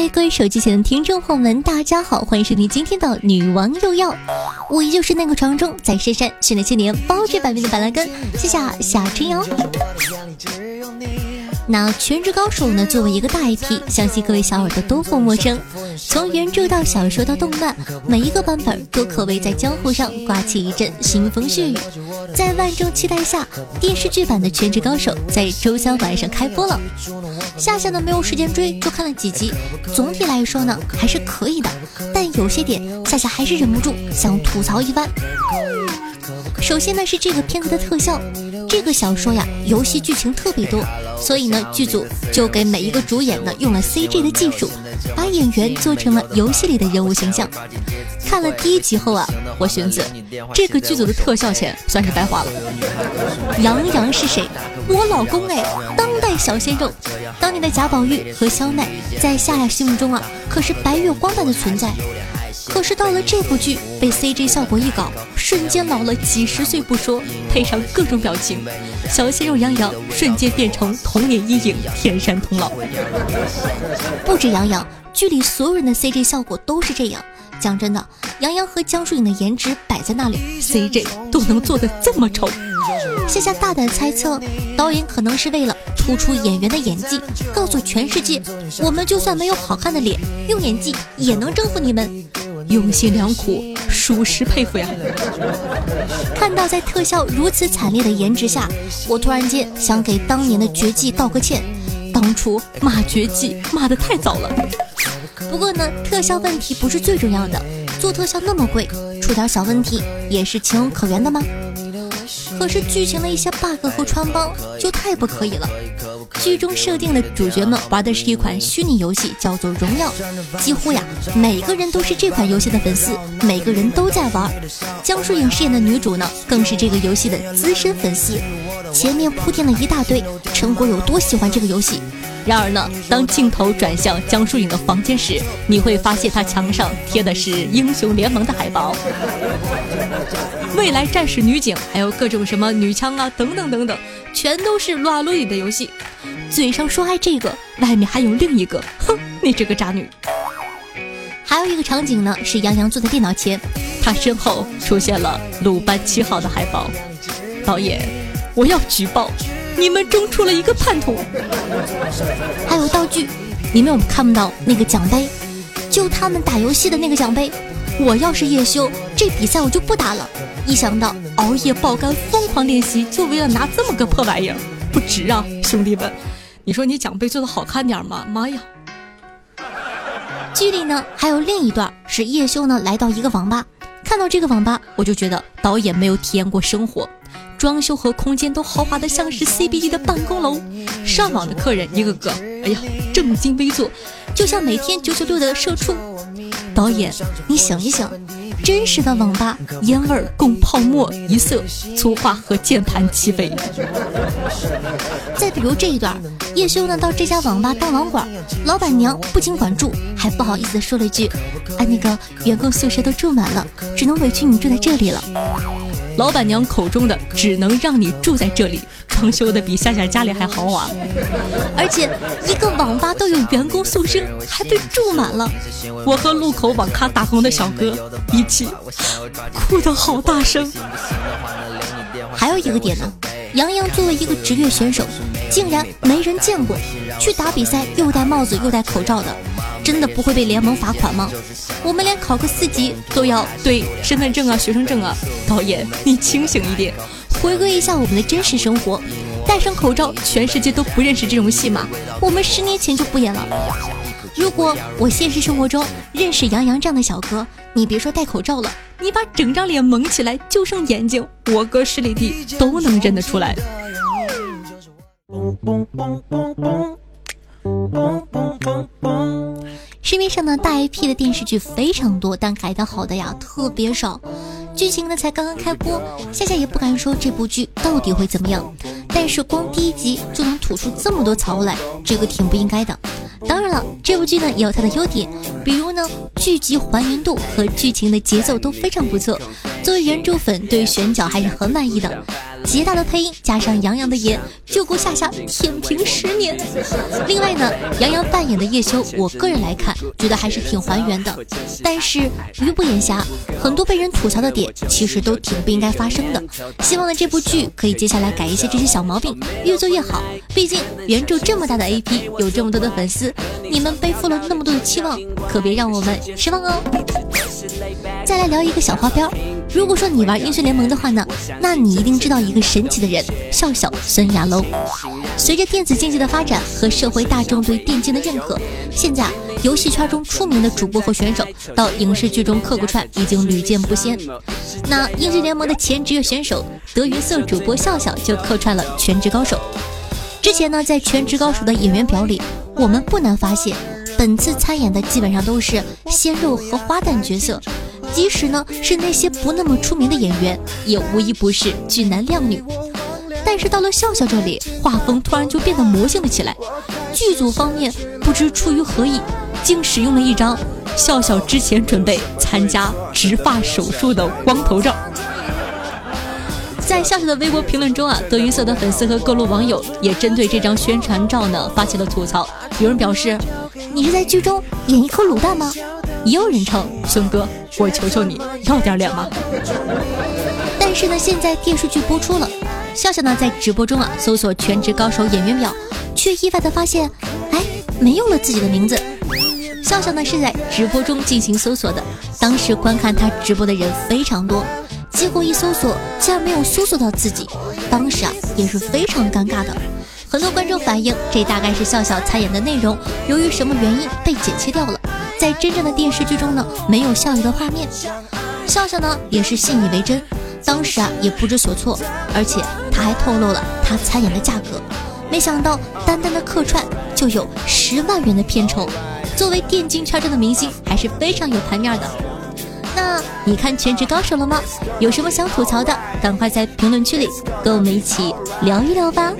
嗨，各位手机前的听众朋友们，大家好，欢迎收听今天的《女王又要》，我依旧是那个传说中在深山训练千年、包治百病的板蓝根，谢谢夏春瑶。那《全职高手》呢，作为一个大 IP，相信各位小耳朵都不陌生。从原著到小说到动漫，每一个版本都可谓在江湖上刮起一阵腥风血雨。在万众期待下，电视剧版的《全职高手》在周三晚上开播了。夏夏呢没有时间追，就看了几集。总体来说呢，还是可以的，但有些点夏夏还是忍不住想吐槽一番。首先呢是这个片子的特效，这个小说呀，游戏剧情特别多，所以呢剧组就给每一个主演呢用了 CG 的技术，把演员做成了游戏里的人物形象。看了第一集后啊，我寻思这个剧组的特效钱算是白花了。杨洋是谁？我老公哎，当代小鲜肉，当年的贾宝玉和肖奈在夏夏心目中啊可是白月光般的存在。可是到了这部剧，被 CG 效果一搞，瞬间老了几十岁不说，配上各种表情，小鲜肉杨洋瞬间变成童年阴影，天山童姥。不止杨洋，剧里所有人的 CG 效果都是这样。讲真的，杨洋和江疏影的颜值摆在那里 C J 都能做的这么丑。夏夏大胆猜测，导演可能是为了突出演员的演技，告诉全世界，我们就算没有好看的脸，用演技也能征服你们。用心良苦，属实佩服呀！看到在特效如此惨烈的颜值下，我突然间想给当年的绝技道个歉，当初骂绝技骂得太早了。不过呢，特效问题不是最重要的，做特效那么贵，出点小问题也是情有可原的吗？可是剧情的一些 bug 和穿帮就太不可以了。剧中设定的主角们玩的是一款虚拟游戏，叫做《荣耀》，几乎呀每个人都是这款游戏的粉丝，每个人都在玩。江疏影饰演的女主呢，更是这个游戏的资深粉丝。前面铺垫了一大堆，陈果有多喜欢这个游戏。然而呢，当镜头转向江疏影的房间时，你会发现她墙上贴的是英雄联盟的海报。未来战士女警，还有各种什么女枪啊，等等等等，全都是撸啊撸里的游戏。嘴上说爱这个，外面还有另一个，哼，你这个渣女。还有一个场景呢，是杨洋坐在电脑前，他身后出现了鲁班七号的海报。导演，我要举报，你们中出了一个叛徒。还有道具，你们有看不到那个奖杯？就他们打游戏的那个奖杯。我要是叶修，这比赛我就不打了。一想到熬夜爆肝、疯狂练习，就为了拿这么个破玩意儿，不值啊，兄弟们！你说你奖杯做的好看点吗？妈呀！剧里呢还有另一段是叶修呢来到一个网吧，看到这个网吧，我就觉得导演没有体验过生活，装修和空间都豪华的像是 CBD 的办公楼，上网的客人一个个，哎呀，正襟危坐，就像每天九九六的社畜。导演，你想一想，真实的网吧烟味儿共泡沫一色，粗话和键盘齐飞。再比如这一段，叶修呢到这家网吧当网管，老板娘不仅管住，还不好意思说了一句：“哎，那个员工宿舍都住满了，只能委屈你住在这里了。”老板娘口中的只能让你住在这里，装修的比夏夏家里还豪华，而且一个网吧都有员工宿舍，还被住满了。我和路口网咖打工的小哥一起哭得好大声。还有一个点呢，杨洋作为一个职业选手，竟然没人见过，去打比赛又戴帽子又戴口罩的。真的不会被联盟罚款吗？我们连考个四级都要对身份证啊、学生证啊。导演，你清醒一点，回归一下我们的真实生活。戴上口罩，全世界都不认识这种戏码。我们十年前就不演了。如果我现实生活中认识杨洋这样的小哥，你别说戴口罩了，你把整张脸蒙起来，就剩眼睛，我哥十里地都能认得出来。市面上呢大 IP 的电视剧非常多，但改的好的呀特别少。剧情呢才刚刚开播，夏夏也不敢说这部剧到底会怎么样。但是光第一集就能吐出这么多槽来，这个挺不应该的。当然了，这部剧呢也有它的优点，比如呢剧集还原度和剧情的节奏都非常不错。作为原著粉，对选角还是很满意的。极大的配音加上杨洋的颜，就够夏夏舔屏十年。另外呢，杨洋扮演的叶修，我个人来看，觉得还是挺还原的。但是鱼不眼瞎，很多被人吐槽的点，其实都挺不应该发生的。希望呢这部剧可以接下来改一些这些小毛病，越做越好。毕竟原著这么大的 AP，有这么多的粉丝，你们背负了那么多的期望，可别让我们失望哦。再来聊一个小花边。如果说你玩英雄联盟的话呢，那你一定知道一个神奇的人——笑笑孙亚龙。随着电子竞技的发展和社会大众对电竞的认可，现在游戏圈中出名的主播和选手到影视剧中客串已经屡见不鲜。那英雄联盟的前职业选手德云社主播笑笑就客串了《全职高手》。之前呢，在《全职高手》的演员表里，我们不难发现，本次参演的基本上都是鲜肉和花旦角色。即使呢是那些不那么出名的演员，也无一不是俊男靓女。但是到了笑笑这里，画风突然就变得魔性了起来。剧组方面不知出于何意，竟使用了一张笑笑之前准备参加植发手术的光头照。在笑笑的微博评论中啊，德云社的粉丝和各路网友也针对这张宣传照呢发起了吐槽。有人表示：“你是在剧中演一颗卤蛋吗？”也有人称：“孙哥。”我求求你，要点脸吗？但是呢，现在电视剧播出了，笑笑呢在直播中啊搜索全职高手演员表，却意外的发现，哎，没有了自己的名字。笑笑呢是在直播中进行搜索的，当时观看他直播的人非常多，结果一搜索竟然没有搜索到自己，当时啊也是非常尴尬的。很多观众反映，这大概是笑笑参演的内容，由于什么原因被剪切掉了。在真正的电视剧中呢，没有笑笑的画面。笑笑呢也是信以为真，当时啊也不知所措，而且他还透露了他参演的价格。没想到单单的客串就有十万元的片酬，作为电竞圈中的明星，还是非常有盘面的。那你看《全职高手》了吗？有什么想吐槽的，赶快在评论区里跟我们一起聊一聊吧。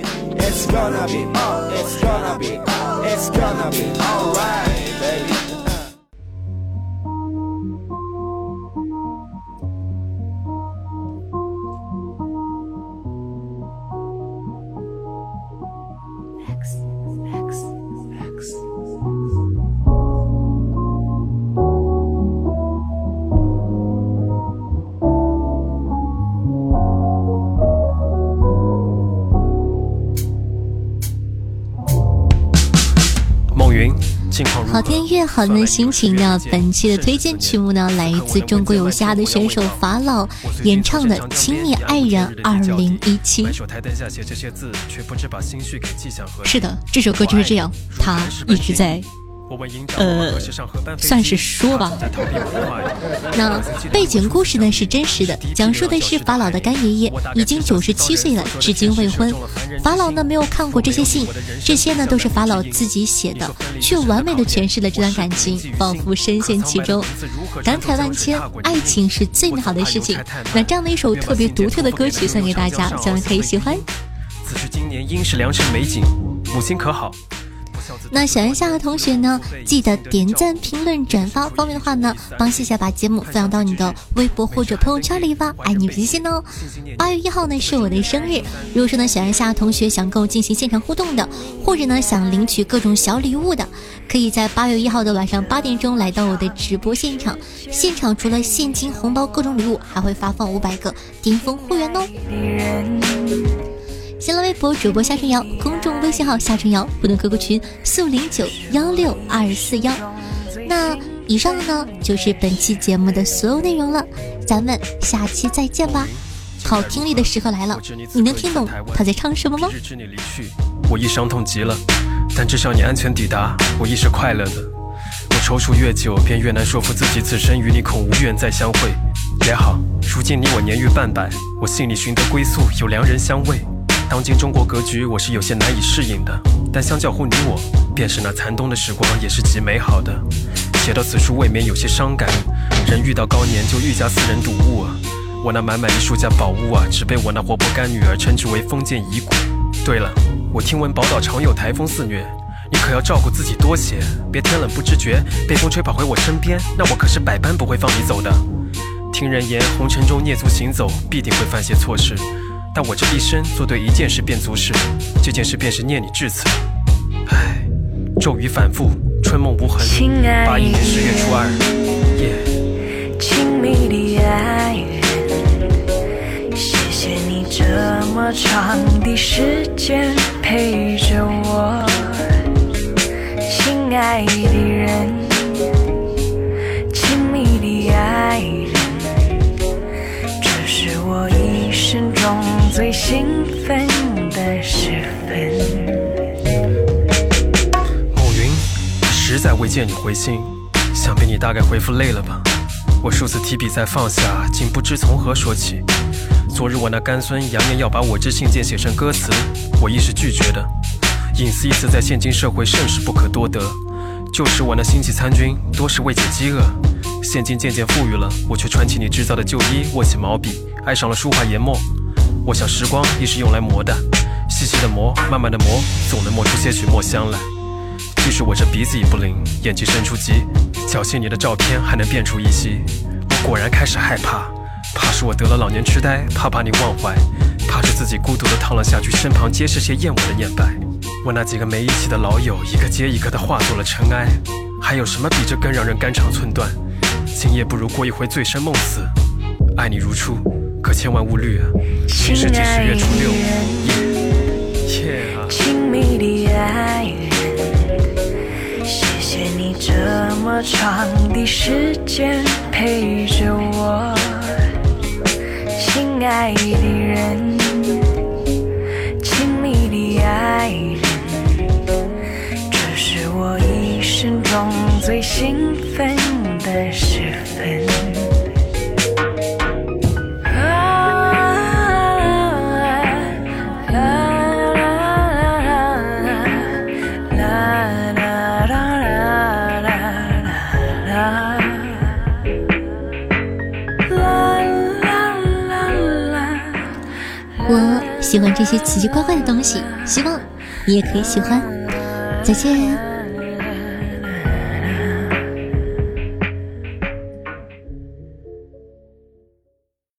好听音乐，好的心情呢。本期的推荐曲目呢，来自中国有嘻哈的选手法老演唱的《亲密爱人二零一七》。是的，这首歌就是这样，他一直在。呃，算是说吧。那背景故事呢是真实的，讲述的是法老的干爷爷已经九十七岁了，至今未婚。法老呢没有看过这些信，这些呢都是法老自己写的，却完美的诠释了这段感情，仿佛深陷其中，感慨万千。爱情是最美好的事情。那这样的一首特别独特的歌曲送给大家，希望可以喜欢。此时今年应是良辰美景，母亲可好？那喜欢夏的同学呢，记得点赞、评论、转发。方便的话呢，帮夏夏把节目分享到你的微博或者朋友圈里吧，爱你不心哦。八月一号呢是我的生日，如果说呢喜欢夏的同学想跟我进行现场互动的，或者呢想领取各种小礼物的，可以在八月一号的晚上八点钟来到我的直播现场。现场除了现金、红包、各种礼物，还会发放五百个巅峰会员哦。新浪微博主播夏春瑶，公众微信号夏春瑶，互动 QQ 群四五零九幺六二四幺。那以上呢就是本期节目的所有内容了，咱们下期再见吧。好听力的时刻来了，你能听懂他在唱什么吗？我已伤痛极了，但至少你安全抵达，我亦是快乐的。我踌躇越久，便越难说服自己，此生与你恐无缘再相会。也好，如今你我年逾半百，我心里寻得归宿，有良人相慰。当今中国格局，我是有些难以适应的。但相较乎你我，便是那残冬的时光，也是极美好的。写到此处，未免有些伤感。人遇到高年，就愈加私人睹物。我那满满一书架宝物啊，只被我那活泼干女儿称之为封建遗骨。对了，我听闻宝岛常有台风肆虐，你可要照顾自己多些，别天冷不知觉，被风吹跑回我身边，那我可是百般不会放你走的。听人言，红尘中蹑足行走，必定会犯些错事，但我这一生做对一件事便足矣，这件事便是念你至此。唉，骤雨反复，春梦无痕。八一年十月初二，夜。亲密的爱人，谢谢你这么长的时间陪着我，亲爱的人，最兴奋的时分。暮云，实在未见你回信，想必你大概回复累了吧。我数次提笔再放下，竟不知从何说起。昨日我那干孙扬言要把我之信件写成歌词，我亦是拒绝的。隐私一词在现今社会甚是不可多得。旧时我那星际参军多是为解饥饿，现今渐渐富裕了，我却穿起你制造的旧衣，握起毛笔，爱上了书画研墨。我想时光亦是用来磨的，细细的磨，慢慢的磨，总能磨出些许墨香来。即使我这鼻子已不灵，眼睛生出疾，侥幸你的照片还能辨出一些。我果然开始害怕，怕是我得了老年痴呆，怕把你忘怀，怕是自己孤独的躺了下去，身旁皆是些厌恶的念白。我那几个没一起的老友，一个接一个的化作了尘埃。还有什么比这更让人肝肠寸断？今夜不如过一回醉生梦死，爱你如初，可千万勿虑啊！今是今十月初六，亲密的爱人，谢谢你这么长的时间陪着我，亲爱的喜欢这些奇奇怪怪的东西，希望你也可以喜欢。再见。